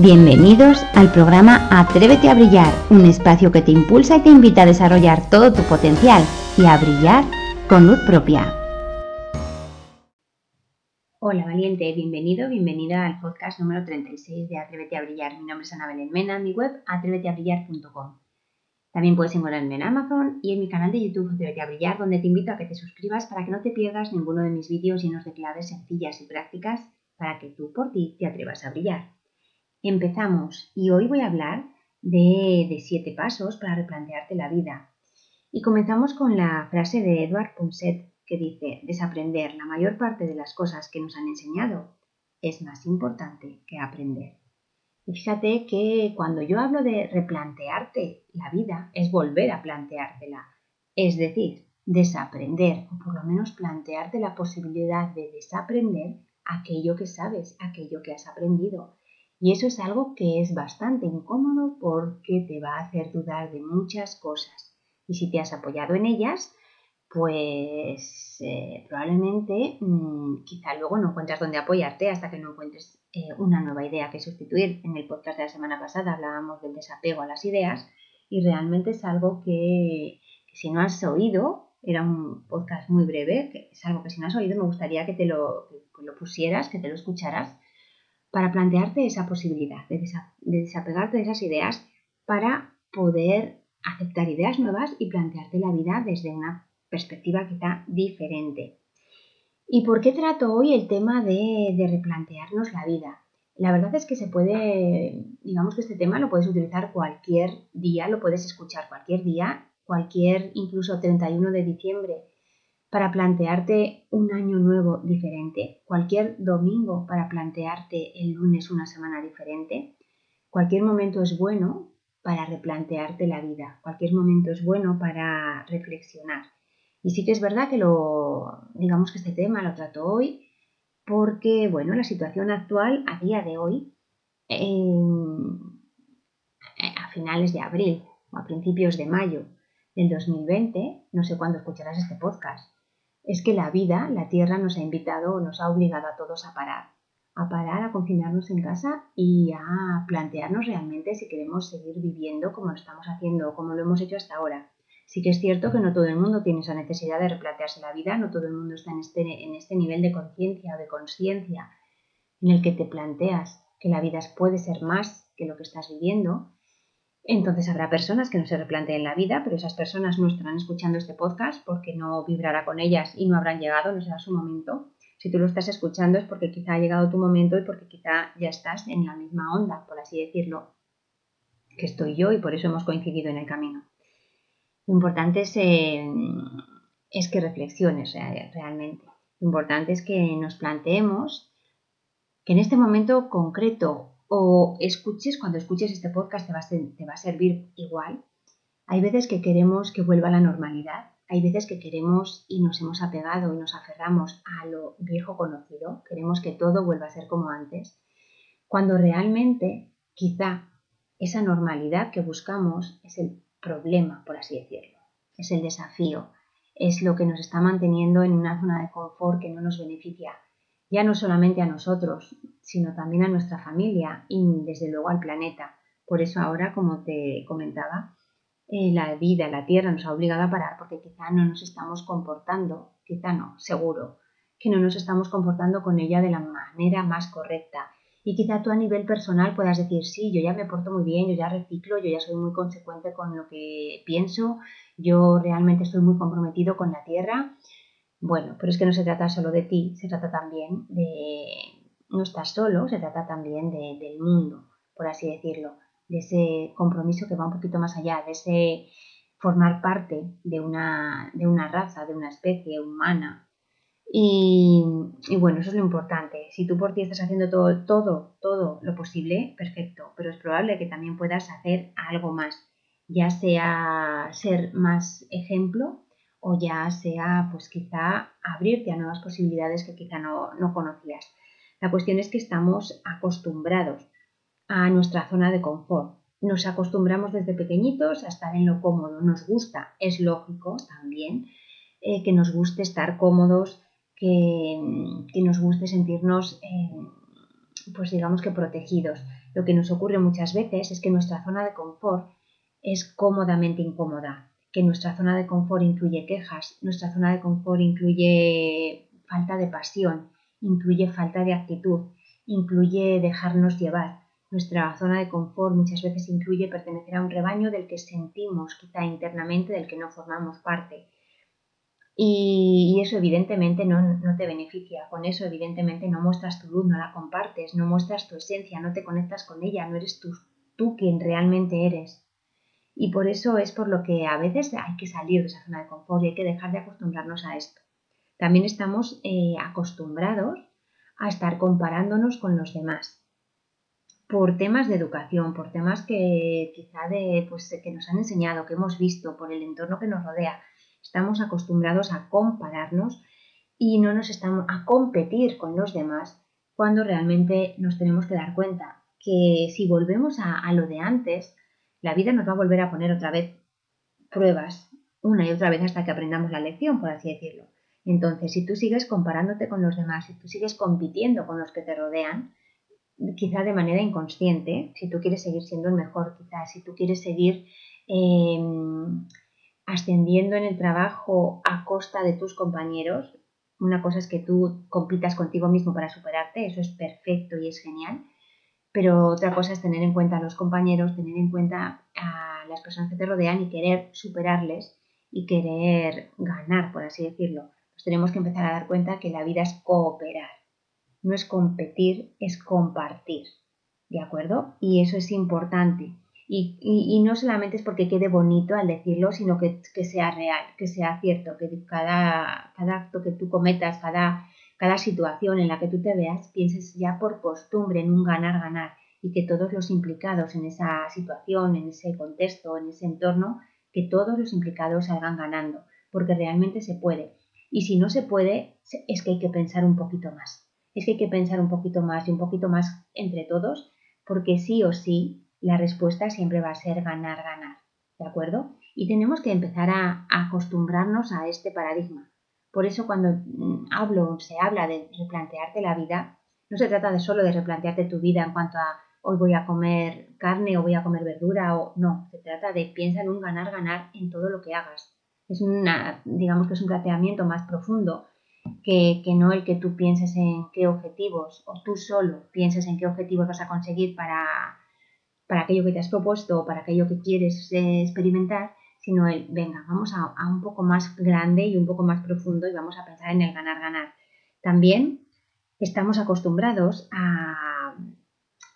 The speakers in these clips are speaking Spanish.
Bienvenidos al programa Atrévete a Brillar, un espacio que te impulsa y te invita a desarrollar todo tu potencial y a brillar con luz propia. Hola valiente, bienvenido, bienvenida al podcast número 36 de Atrévete a Brillar. Mi nombre es Ana Belén Mena, mi web atréveteabrillar.com. También puedes encontrarme en Amazon y en mi canal de YouTube Atrévete a Brillar, donde te invito a que te suscribas para que no te pierdas ninguno de mis vídeos llenos de claves sencillas y prácticas para que tú por ti te atrevas a brillar. Empezamos y hoy voy a hablar de, siete pasos para replantearte la vida. Y comenzamos con la frase de Edward Punset que dice, desaprender la mayor parte de las cosas que nos han enseñado es más importante que aprender. Y fíjate que cuando yo hablo de replantearte la vida, es volver a planteártela. Es decir, desaprender, o por lo menos plantearte la posibilidad de desaprender aquello que sabes, aquello que has aprendido. Y eso es algo que es bastante incómodo porque te va a hacer dudar de muchas cosas. Y si te has apoyado en ellas, pues eh, probablemente mm, quizá luego no encuentras dónde apoyarte hasta que no encuentres eh, una nueva idea que sustituir. En el podcast de la semana pasada hablábamos del desapego a las ideas y realmente es algo que, si no has oído, era un podcast muy breve, que es algo que si no has oído me gustaría que te lo, que lo pusieras, que te lo escucharas para plantearte esa posibilidad de, desapegarte de esas ideas para poder aceptar ideas nuevas y plantearte la vida desde una perspectiva quizá diferente. ¿Y por qué trato hoy el tema de, de, replantearnos la vida? La verdad es que se puede, digamos que este tema lo puedes utilizar cualquier día, lo puedes escuchar cualquier día, cualquier incluso 31 de diciembre para plantearte un año nuevo diferente, cualquier domingo para plantearte el lunes una semana diferente, cualquier momento es bueno para replantearte la vida, cualquier momento es bueno para reflexionar. Y sí que es verdad que lo, digamos que este tema lo trato hoy porque, bueno, la situación actual a día de hoy, a finales de abril o a principios de mayo del 2020, no sé cuándo escucharás este podcast, es que la vida, la Tierra, nos ha invitado, nos ha obligado a todos a parar, a parar, a confinarnos en casa y a plantearnos realmente si queremos seguir viviendo como lo estamos haciendo, como lo hemos hecho hasta ahora. Sí que es cierto que no todo el mundo tiene esa necesidad de replantearse la vida, no todo el mundo está en este, en este nivel de conciencia o de conciencia en el que te planteas que la vida puede ser más que lo que estás viviendo entonces habrá personas que no se replanteen la vida, pero esas personas no estarán escuchando este podcast porque no vibrará con ellas y no habrán llegado, no será su momento. Si tú lo estás escuchando es porque quizá ha llegado tu momento y porque quizá ya estás en la misma onda, por así decirlo, que estoy yo y por eso hemos coincidido en el camino. Lo importante es, eh, es que reflexiones realmente. Lo importante es que nos planteemos que en este momento concreto o escuches, cuando escuches este podcast te va, a, te va a servir igual. Hay veces que queremos que vuelva a la normalidad, hay veces que queremos y nos hemos apegado y nos aferramos a lo viejo conocido, queremos que todo vuelva a ser como antes, cuando realmente quizá esa normalidad que buscamos es el problema, por así decirlo, es el desafío, es lo que nos está manteniendo en una zona de confort que no nos beneficia ya no solamente a nosotros, sino también a nuestra familia y desde luego al planeta. Por eso ahora, como te comentaba, eh, la vida, la Tierra nos ha obligado a parar porque quizá no nos estamos comportando, quizá no, seguro, que no nos estamos comportando con ella de la manera más correcta. Y quizá tú a nivel personal puedas decir, sí, yo ya me porto muy bien, yo ya reciclo, yo ya soy muy consecuente con lo que pienso, yo realmente estoy muy comprometido con la Tierra bueno, pero es que no se trata solo de ti, se trata también de... No estás solo, se trata también del mundo, por así decirlo, de ese compromiso que va un poquito más allá, de ese formar parte de una, de una raza, de una especie humana. Y, y, bueno, eso es lo importante. Si tú por ti estás haciendo todo, todo, todo lo posible, perfecto, pero es probable que también puedas hacer algo más, ya sea ser más ejemplo o ya sea pues quizá abrirte a nuevas posibilidades que quizá no, no conocías. La cuestión es que estamos acostumbrados a nuestra zona de confort. Nos acostumbramos desde pequeñitos a estar en lo cómodo. Nos gusta, es lógico también, eh, que nos guste estar cómodos, que, que nos guste sentirnos, eh, pues digamos que protegidos. Lo que nos ocurre muchas veces es que nuestra zona de confort es cómodamente incómoda, que nuestra zona de confort incluye quejas, nuestra zona de confort incluye falta de pasión, incluye falta de actitud, incluye dejarnos llevar. Nuestra zona de confort muchas veces incluye pertenecer a un rebaño del que sentimos quizá internamente del que no formamos parte. Y, eso evidentemente no, no, te beneficia. Con eso evidentemente no muestras tu luz, no la compartes, no muestras tu esencia, no te conectas con ella, no eres tú, tú quien realmente eres. Y por eso es por lo que a veces hay que salir de esa zona de confort y hay que dejar de acostumbrarnos a esto. También estamos eh, acostumbrados a estar comparándonos con los demás por temas de educación, por temas que quizá de, pues, que nos han enseñado, que hemos visto, por el entorno que nos rodea. Estamos acostumbrados a compararnos y no nos estamos a competir con los demás cuando realmente nos tenemos que dar cuenta que si volvemos a, a lo de antes, la vida nos va a volver a poner otra vez pruebas, una y otra vez hasta que aprendamos la lección, por así decirlo. Entonces, si tú sigues comparándote con los demás, si tú sigues compitiendo con los que te rodean, quizá de manera inconsciente, si tú quieres seguir siendo el mejor, quizá si tú quieres seguir em, ascendiendo en el trabajo a costa de tus compañeros, una cosa es que tú compitas contigo mismo para superarte, eso es perfecto y es genial, pero otra cosa es tener en cuenta a los compañeros, tener en cuenta a las personas que te rodean y querer superarles y querer ganar, por así decirlo. Pues tenemos que empezar a dar cuenta que la vida es cooperar, no es competir, es compartir, ¿de acuerdo? Y eso es importante. Y, no solamente es porque quede bonito al decirlo, sino que, sea real, que sea cierto, que cada, cada acto que tú cometas, cada cada situación en la que tú te veas, pienses ya por costumbre en un ganar-ganar y que todos los implicados en esa situación, en ese contexto, en ese entorno, que todos los implicados salgan ganando, porque realmente se puede. Y si no se puede, es que hay que pensar un poquito más. Es que hay que pensar un poquito más y un poquito más entre todos, porque sí o sí la respuesta siempre va a ser ganar-ganar. ¿De acuerdo? Y tenemos que empezar a acostumbrarnos a este paradigma. Por eso cuando mm, hablo, se habla de replantearte la vida, no se trata de solo de replantearte tu vida en cuanto a hoy voy a comer carne o voy a comer verdura o no, se trata de piensa en un ganar ganar en todo lo que hagas. Es una, digamos que es un planteamiento más profundo que, que no el que tú pienses en qué objetivos o tú solo pienses en qué objetivos vas a conseguir para, para aquello que te has propuesto o para aquello que quieres eh, experimentar, sino el, venga, vamos a, un poco más grande y un poco más profundo y vamos a pensar en el ganar-ganar. También estamos acostumbrados a,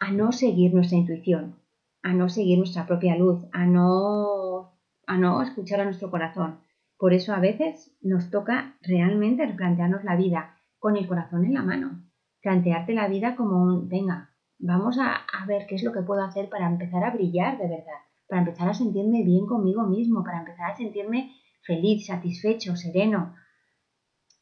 a no seguir nuestra intuición, a no seguir nuestra propia luz, a no, a no escuchar a nuestro corazón. Por eso a veces nos toca realmente replantearnos la vida con el corazón en la mano. Plantearte la vida como un, venga, vamos a, a ver qué es lo que puedo hacer para empezar a brillar de verdad para empezar a sentirme bien conmigo mismo, para empezar a sentirme feliz, satisfecho, sereno,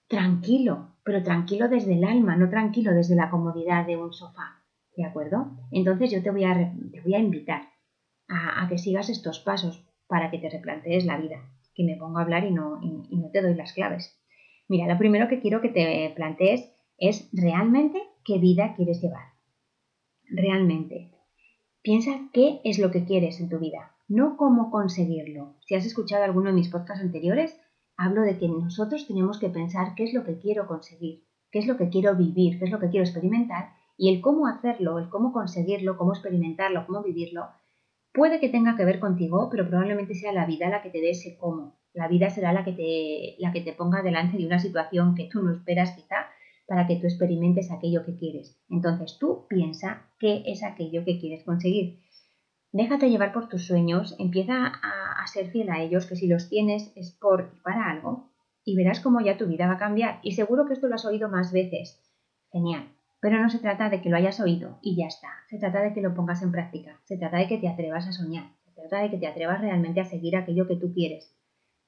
tranquilo, pero tranquilo desde el alma, no tranquilo desde la comodidad de un sofá. ¿De acuerdo? Entonces yo te voy a, te voy a invitar a, que sigas estos pasos para que te replantees la vida, que me pongo a hablar y no, y no te doy las claves. Mira, lo primero que quiero que te plantees es realmente qué vida quieres llevar. Realmente. Piensa qué es lo que quieres en tu vida, no cómo conseguirlo. Si has escuchado alguno de mis podcasts anteriores, hablo de que nosotros tenemos que pensar qué es lo que quiero conseguir, qué es lo que quiero vivir, qué es lo que quiero experimentar y el cómo hacerlo, el cómo conseguirlo, cómo experimentarlo, cómo vivirlo, puede que tenga que ver contigo, pero probablemente sea la vida la que te dé ese cómo. La vida será la que te, la que te ponga delante de una situación que tú no esperas quizá para que tú experimentes aquello que quieres. Entonces tú piensa qué es aquello que quieres conseguir. Déjate llevar por tus sueños, empieza a, ser fiel a ellos, que si los tienes es por para algo, y verás cómo ya tu vida va a cambiar. Y seguro que esto lo has oído más veces. Genial. Pero no se trata de que lo hayas oído y ya está. Se trata de que lo pongas en práctica. Se trata de que te atrevas a soñar. Se trata de que te atrevas realmente a seguir aquello que tú quieres.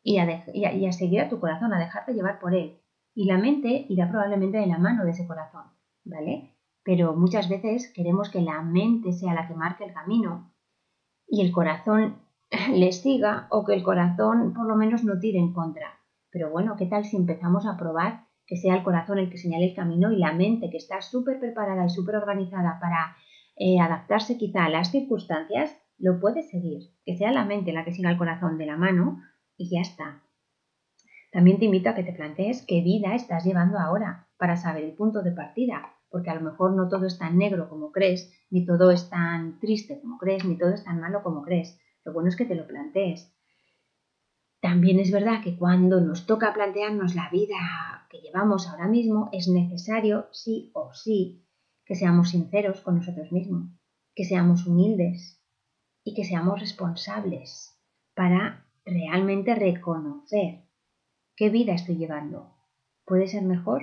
Y y a seguir a tu corazón, a dejarte llevar por él y la mente irá probablemente de la mano de ese corazón, ¿vale? Pero muchas veces queremos que la mente sea la que marque el camino y el corazón le siga o que el corazón por lo menos no tire en contra. Pero bueno, ¿qué tal si empezamos a probar que sea el corazón el que señale el camino y la mente que está súper preparada y súper organizada para eh, adaptarse quizá a las circunstancias, lo puedes seguir. Que sea la mente la que siga el corazón de la mano y ya está. También te invito a que te plantees qué vida estás llevando ahora para saber el punto de partida, porque a lo mejor no todo es tan negro como crees, ni todo es tan triste como crees, ni todo es tan malo como crees. Lo bueno es que te lo plantees. También es verdad que cuando nos toca plantearnos la vida que llevamos ahora mismo, es necesario, sí o sí, que seamos sinceros con nosotros mismos, que seamos humildes y que seamos responsables para realmente reconocer qué vida estoy llevando. ¿Puede ser mejor?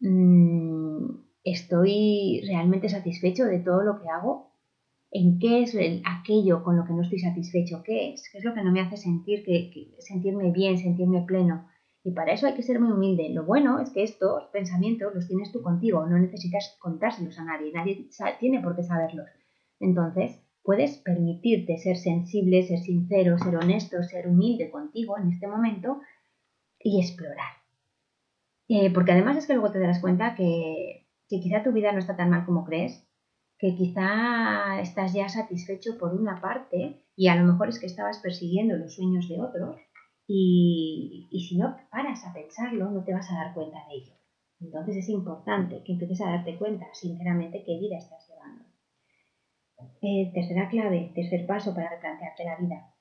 Mm, ¿Estoy realmente satisfecho de todo lo que hago? ¿En qué es aquello con lo que no estoy satisfecho? ¿Qué es? ¿Qué es lo que no me hace sentir que, sentirme bien, sentirme pleno? Y para eso hay que ser muy humilde. Lo bueno es que estos pensamientos los tienes tú contigo, no necesitas contárselos a nadie, nadie tiene por qué saberlos. Entonces, puedes permitirte ser sensible, ser sincero, ser honesto, ser humilde contigo en este momento y explorar. Eh, porque además es que luego te darás cuenta que, quizá tu vida no está tan mal como crees, que quizá estás ya satisfecho por una parte y a lo mejor es que estabas persiguiendo los sueños de otros y, y, si no paras a pensarlo no te vas a dar cuenta de ello. Entonces es importante que empieces a darte cuenta sinceramente qué vida estás llevando. Eh, tercera clave, tercer paso para replantearte la vida.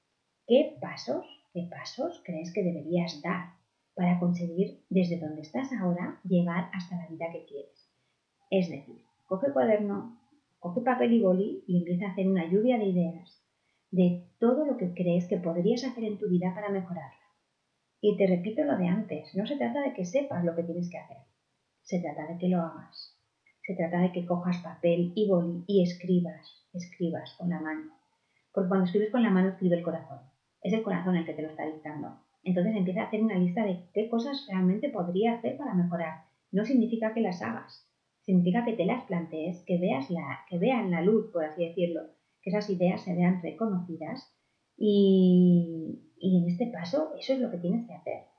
¿Qué pasos, qué pasos crees que deberías dar para conseguir desde donde estás ahora llegar hasta la vida que quieres. Es decir, coge cuaderno, coge papel y boli y empieza a hacer una lluvia de ideas de todo lo que crees que podrías hacer en tu vida para mejorarla. Y te repito lo de antes, no se trata de que sepas lo que tienes que hacer, se trata de que lo hagas. Se trata de que cojas papel y boli y escribas, escribas con la mano. Porque cuando escribes con la mano escribe el corazón. Es el corazón el que te lo está dictando. Entonces empieza a hacer una lista de qué cosas realmente podría hacer para mejorar. No significa que las hagas, significa que te las plantees, que veas la, que vean la luz, por así decirlo, que esas ideas se vean reconocidas y, y en este paso eso es lo que tienes que hacer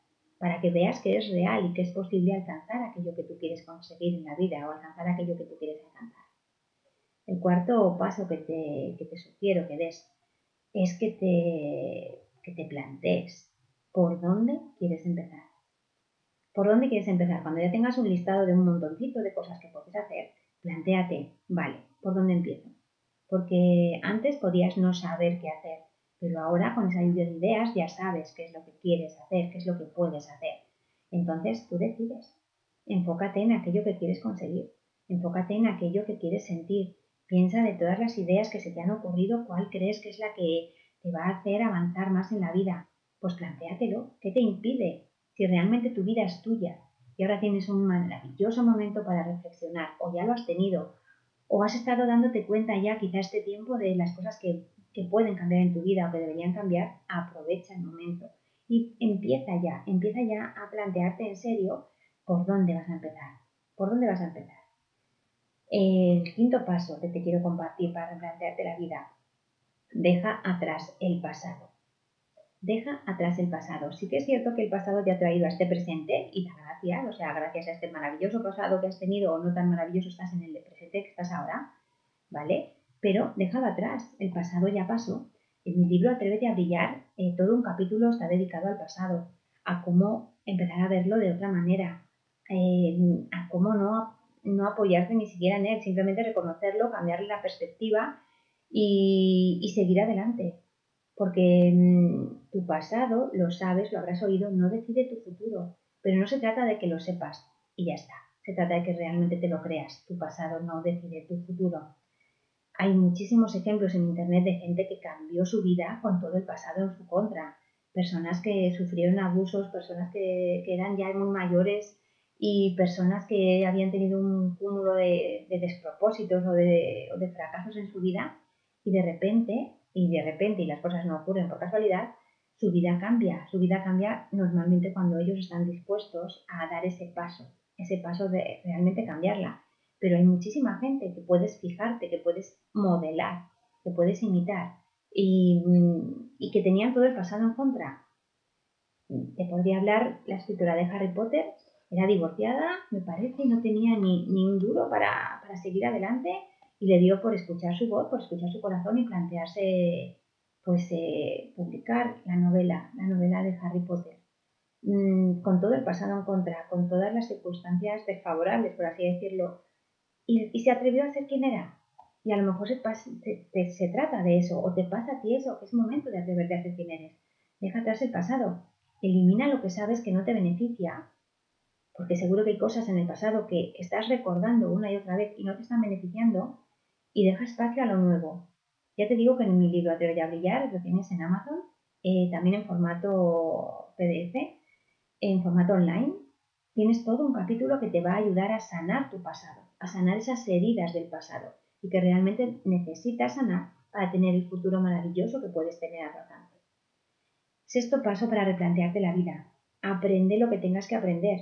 para que veas que es real y que es posible alcanzar aquello que tú quieres conseguir en la vida o alcanzar aquello que tú quieres alcanzar. El cuarto paso que te, que te sugiero que des es que te, que te plantees por dónde quieres empezar. ¿Por dónde quieres empezar? Cuando ya tengas un listado de un montoncito de cosas que puedes hacer, plantéate, vale, ¿por dónde empiezo? Porque antes podías no saber qué hacer, pero ahora con esa lluvia de ideas ya sabes qué es lo que quieres hacer, qué es lo que puedes hacer. Entonces tú decides. Enfócate en aquello que quieres conseguir, enfócate en aquello que quieres sentir. Piensa de todas las ideas que se te han ocurrido, cuál crees que es la que te va a hacer avanzar más en la vida pues plantéatelo. ¿Qué te impide? Si realmente tu vida es tuya y ahora tienes un maravilloso momento para reflexionar, o ya lo has tenido, o has estado dándote cuenta ya quizá este tiempo de las cosas que, que pueden cambiar en tu vida o que deberían cambiar, aprovecha el momento y empieza ya, empieza ya a plantearte en serio por dónde vas a empezar, por dónde vas a empezar. El quinto paso que te quiero compartir para replantearte la vida, deja atrás el pasado deja atrás el pasado. Sí que es cierto que el pasado te ha traído a este presente y da gracias, o sea, gracias a este maravilloso pasado que has tenido o no tan maravilloso estás en el presente que estás ahora, ¿vale? Pero déjalo atrás, el pasado ya pasó. En mi libro Atrévete a brillar, eh, todo un capítulo está dedicado al pasado, a cómo empezar a verlo de otra manera, eh, a cómo no, no apoyarte ni siquiera en él, simplemente reconocerlo, cambiarle la perspectiva y seguir adelante porque mm, tu pasado, lo sabes, lo habrás oído, no decide tu futuro, pero no se trata de que lo sepas y ya está, se trata de que realmente te lo creas, tu pasado no decide tu futuro. Hay muchísimos ejemplos en Internet de gente que cambió su vida con todo el pasado en su contra, personas que sufrieron abusos, personas que, eran ya muy mayores y personas que habían tenido un cúmulo de, despropósitos o de, o de fracasos en su vida y de repente y de repente y las cosas no ocurren por casualidad, su vida cambia. Su vida cambia normalmente cuando ellos están dispuestos a dar ese paso, ese paso de realmente cambiarla. Pero hay muchísima gente que puedes fijarte, que puedes modelar, que puedes imitar y, y que tenían todo el pasado en contra. Te podría hablar la escritora de Harry Potter, era divorciada, me parece, y no tenía ni, ni un duro para, para seguir adelante y le dio por escuchar su voz, por escuchar su corazón y plantearse pues eh, publicar la novela, la novela de Harry Potter. Mm, con todo el pasado en contra, con todas las circunstancias desfavorables, por así decirlo, y, se atrevió a ser quien era. Y a lo mejor se, se, trata de eso, o te pasa a ti eso, que es momento de atreverte a ser quien eres. Deja atrás el pasado, elimina lo que sabes que no te beneficia, porque seguro que hay cosas en el pasado que estás recordando una y otra vez y no te están beneficiando, y deja espacio a lo nuevo. Ya te digo que en mi libro Atrévete a brillar lo tienes en Amazon, eh, también en formato PDF, en formato online. Tienes todo un capítulo que te va a ayudar a sanar tu pasado, a sanar esas heridas del pasado y que realmente necesitas sanar para tener el futuro maravilloso que puedes tener a tu alcance. Sexto paso para replantearte la vida. Aprende lo que tengas que aprender.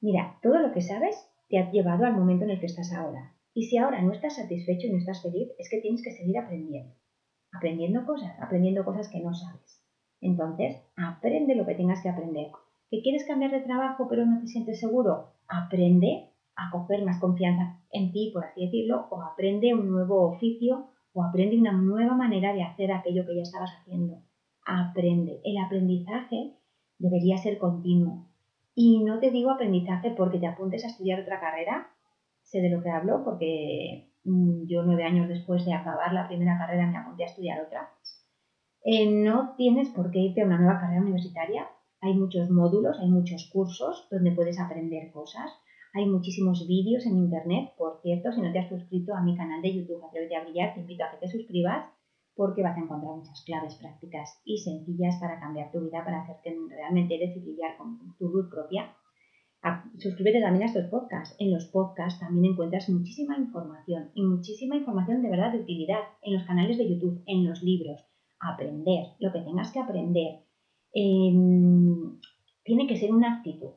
Mira, todo lo que sabes te ha llevado al momento en el que estás ahora. Y si ahora no estás satisfecho y no estás feliz, es que tienes que seguir aprendiendo. Aprendiendo cosas, aprendiendo cosas que no sabes. Entonces, aprende lo que tengas que aprender. ¿Que quieres cambiar de trabajo pero no te sientes seguro? Aprende a coger más confianza en ti, por así decirlo, o aprende un nuevo oficio o aprende una nueva manera de hacer aquello que ya estabas haciendo. Aprende. El aprendizaje debería ser continuo. Y no te digo aprendizaje porque te apuntes a estudiar otra carrera de lo que hablo porque mm, yo nueve años después de acabar la primera carrera me apunté a estudiar otra. Eh, no tienes por qué irte a una nueva carrera universitaria. Hay muchos módulos, hay muchos cursos donde puedes aprender cosas. Hay muchísimos vídeos en internet. Por cierto, si no te has suscrito a mi canal de YouTube Atrévete a Brillar, te invito a que te suscribas porque vas a encontrar muchas claves prácticas y sencillas para cambiar tu vida, para hacerte realmente y brillar con tu luz propia suscríbete también a estos podcasts. En los podcasts también encuentras muchísima información y muchísima información de verdad de utilidad en los canales de YouTube, en los libros. Aprender lo que tengas que aprender. Em, tiene que ser una actitud.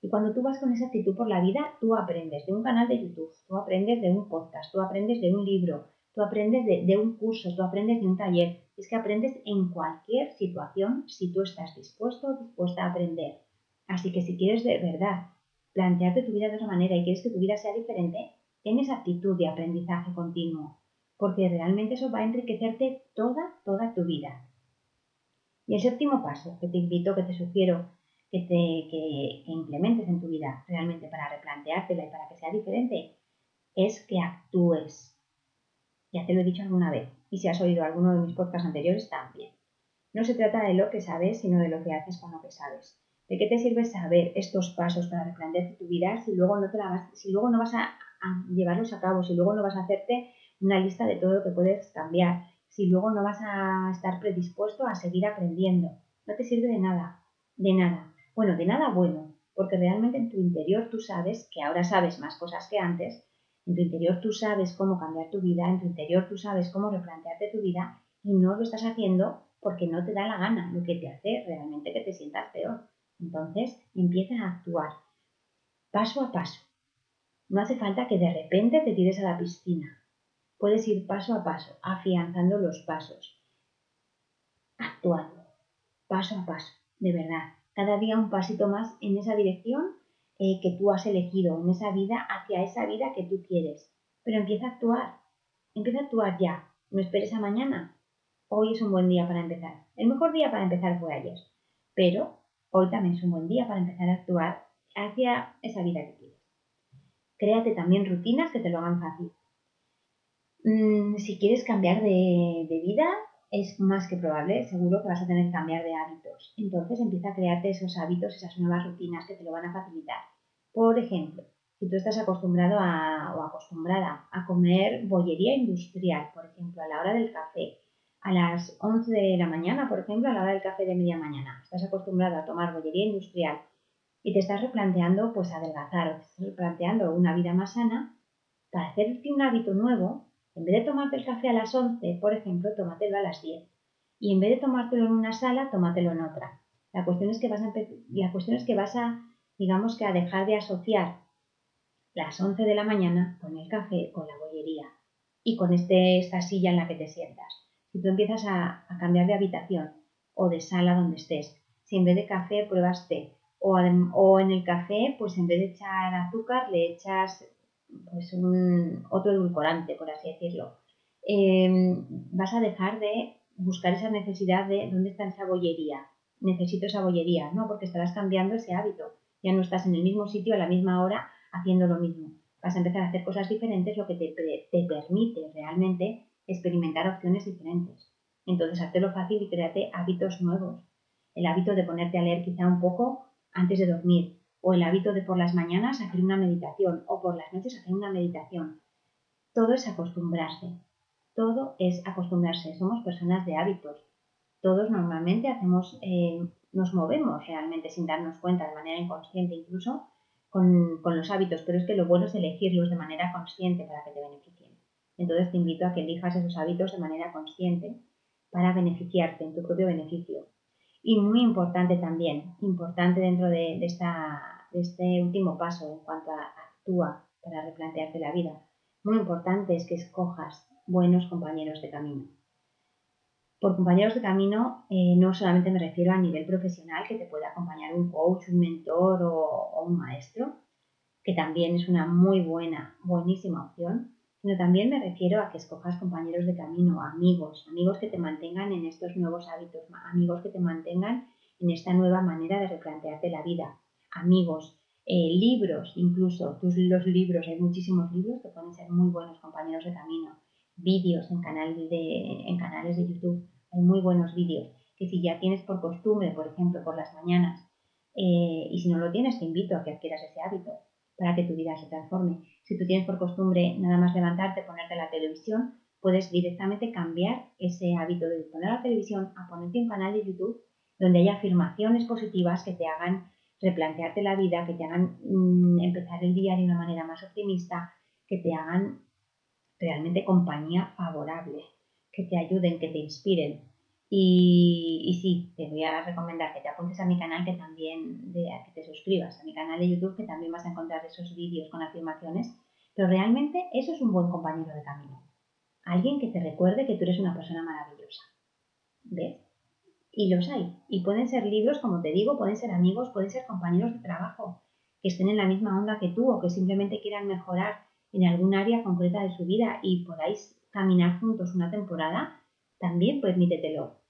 Y cuando tú vas con esa actitud por la vida, tú aprendes de un canal de YouTube, tú aprendes de un podcast, tú aprendes de un libro, tú aprendes de, de un curso, tú aprendes de un taller. Es que aprendes en cualquier situación si tú estás dispuesto o dispuesta a aprender. Así que si quieres de verdad plantearte tu vida de otra manera y quieres que tu vida sea diferente, ten esa actitud de aprendizaje continuo, porque realmente eso va a enriquecerte toda, toda tu vida. Y el séptimo paso que te invito, que te sugiero que, te, que, implementes en tu vida realmente para replanteártela y para que sea diferente, es que actúes. Ya te lo he dicho alguna vez, y si has oído alguno de mis podcasts anteriores también. No se trata de lo que sabes, sino de lo que haces con lo que sabes. ¿De qué te sirve saber estos pasos para replantearte tu vida si luego no, te la vas, si luego no vas a, llevarlos a cabo, si luego no vas a hacerte una lista de todo lo que puedes cambiar, si luego no vas a estar predispuesto a seguir aprendiendo? No te sirve de nada, de nada. Bueno, de nada bueno, porque realmente en tu interior tú sabes que ahora sabes más cosas que antes, en tu interior tú sabes cómo cambiar tu vida, en tu interior tú sabes cómo replantearte tu vida y no lo estás haciendo porque no te da la gana, lo que te hace realmente que te sientas peor. Entonces empieza a actuar paso a paso. No hace falta que de repente te tires a la piscina. Puedes ir paso a paso, afianzando los pasos, actuando, paso a paso, de verdad. Cada día un pasito más en esa dirección eh, que tú has elegido, en esa vida, hacia esa vida que tú quieres. Pero empieza a actuar, empieza a actuar ya. No esperes a mañana. Hoy es un buen día para empezar. El mejor día para empezar fue ayer. Pero Hoy también es un buen día para empezar a actuar hacia esa vida que quieres. Créate también rutinas que te lo hagan fácil. Mm, si quieres cambiar de, vida, es más que probable, seguro que vas a tener que cambiar de hábitos. Entonces empieza a crearte esos hábitos, esas nuevas rutinas que te lo van a facilitar. Por ejemplo, si tú estás acostumbrado o acostumbrada a comer bollería industrial, por ejemplo, a la hora del café, a las 11 de la mañana, por ejemplo, a la hora del café de media mañana. Estás acostumbrado a tomar bollería industrial y te estás replanteando pues adelgazar o te estás replanteando una vida más sana para hacerte un hábito nuevo, en vez de tomarte el café a las 11, por ejemplo, tómatelo a las 10. Y en vez de tomártelo en una sala, tómatelo en otra. La cuestión es que vas a, la cuestión es que vas a digamos que a dejar de asociar las 11 de la mañana con el café, con la bollería y con este, esta silla en la que te sientas si tú empiezas a, cambiar de habitación o de sala donde estés, si en vez de café pruebas té, o, en el café, pues en vez de echar azúcar, le echas pues un, otro edulcorante, por así decirlo. Em, vas a dejar de buscar esa necesidad de dónde está esa bollería. Necesito esa bollería, no, porque estarás cambiando ese hábito. Ya no estás en el mismo sitio a la misma hora haciendo lo mismo. Vas a empezar a hacer cosas diferentes, lo que te, te permite realmente experimentar opciones diferentes. Entonces, hazlo fácil y créate hábitos nuevos. El hábito de ponerte a leer quizá un poco antes de dormir, o el hábito de por las mañanas hacer una meditación, o por las noches hacer una meditación. Todo es acostumbrarse. Todo es acostumbrarse. Somos personas de hábitos. Todos normalmente hacemos, eh, nos movemos realmente sin darnos cuenta, de manera inconsciente incluso, con, con los hábitos, pero es que lo bueno es elegirlos de manera consciente para que te beneficien. Entonces te invito a que elijas esos hábitos de manera consciente para beneficiarte en tu propio beneficio. Y muy importante también, importante dentro de, este último paso en cuanto a actúa para replantearte la vida, muy importante es que escojas buenos compañeros de camino. Por compañeros de camino eh, no solamente me refiero a nivel profesional, que te pueda acompañar un coach, un mentor o un maestro, que también es una muy buena, buenísima opción, sino también me refiero a que escojas compañeros de camino, amigos, amigos que te mantengan en estos nuevos hábitos, amigos que te mantengan en esta nueva manera de replantearte la vida, amigos, eh, libros, incluso tus, los libros, hay muchísimos libros que pueden ser muy buenos compañeros de camino, vídeos en, canal de, en canales de YouTube, hay muy buenos vídeos que si ya tienes por costumbre, por ejemplo, por las mañanas, eh, y si no lo tienes, te invito a que adquieras ese hábito para que tu vida se transforme. Si tú tienes por costumbre nada más levantarte, ponerte la televisión, puedes directamente cambiar ese hábito de poner la televisión a ponerte un canal de YouTube donde haya afirmaciones positivas que te hagan replantearte la vida, que te hagan mm, empezar el día de una manera más optimista, que te hagan realmente compañía favorable, que te ayuden, que te inspiren. Y, sí, te voy a recomendar que te apuntes a mi canal, que también, de, que te suscribas a mi canal de YouTube, que también vas a encontrar esos vídeos con afirmaciones. Pero realmente eso es un buen compañero de camino. Alguien que te recuerde que tú eres una persona maravillosa. ¿Ves? Y los hay. Y pueden ser libros, como te digo, pueden ser amigos, pueden ser compañeros de trabajo, que estén en la misma onda que tú o que simplemente quieran mejorar en algún área concreta de su vida y podáis caminar juntos una temporada, también permítetelo.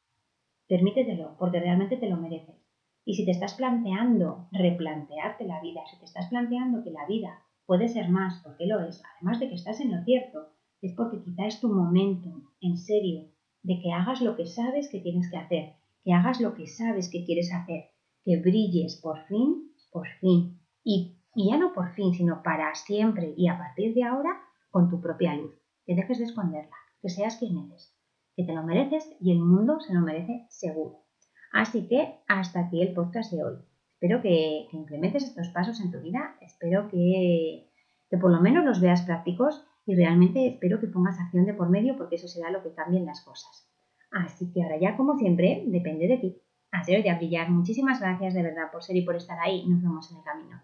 Permítetelo, porque realmente te lo mereces. Y si te estás planteando replantearte la vida, si te estás planteando que la vida puede ser más, porque lo es, además de que estás en lo cierto, es porque quizá es tu momento, en serio, de que hagas lo que sabes que tienes que hacer, que hagas lo que sabes que quieres hacer, que brilles por fin, por fin, y, y ya no por fin, sino para siempre y a partir de ahora con tu propia luz, que dejes de esconderla, que seas quien eres que te lo mereces y el mundo se lo merece seguro. Así que hasta aquí el podcast de hoy. Espero que, implementes estos pasos en tu vida, espero que, que por lo menos los veas prácticos y realmente espero que pongas acción de por medio porque eso será lo que cambien las cosas. Así que ahora ya, como siempre, depende de ti. Haceros ya brillar. Muchísimas gracias de verdad por ser y por estar ahí. Nos vemos en el camino.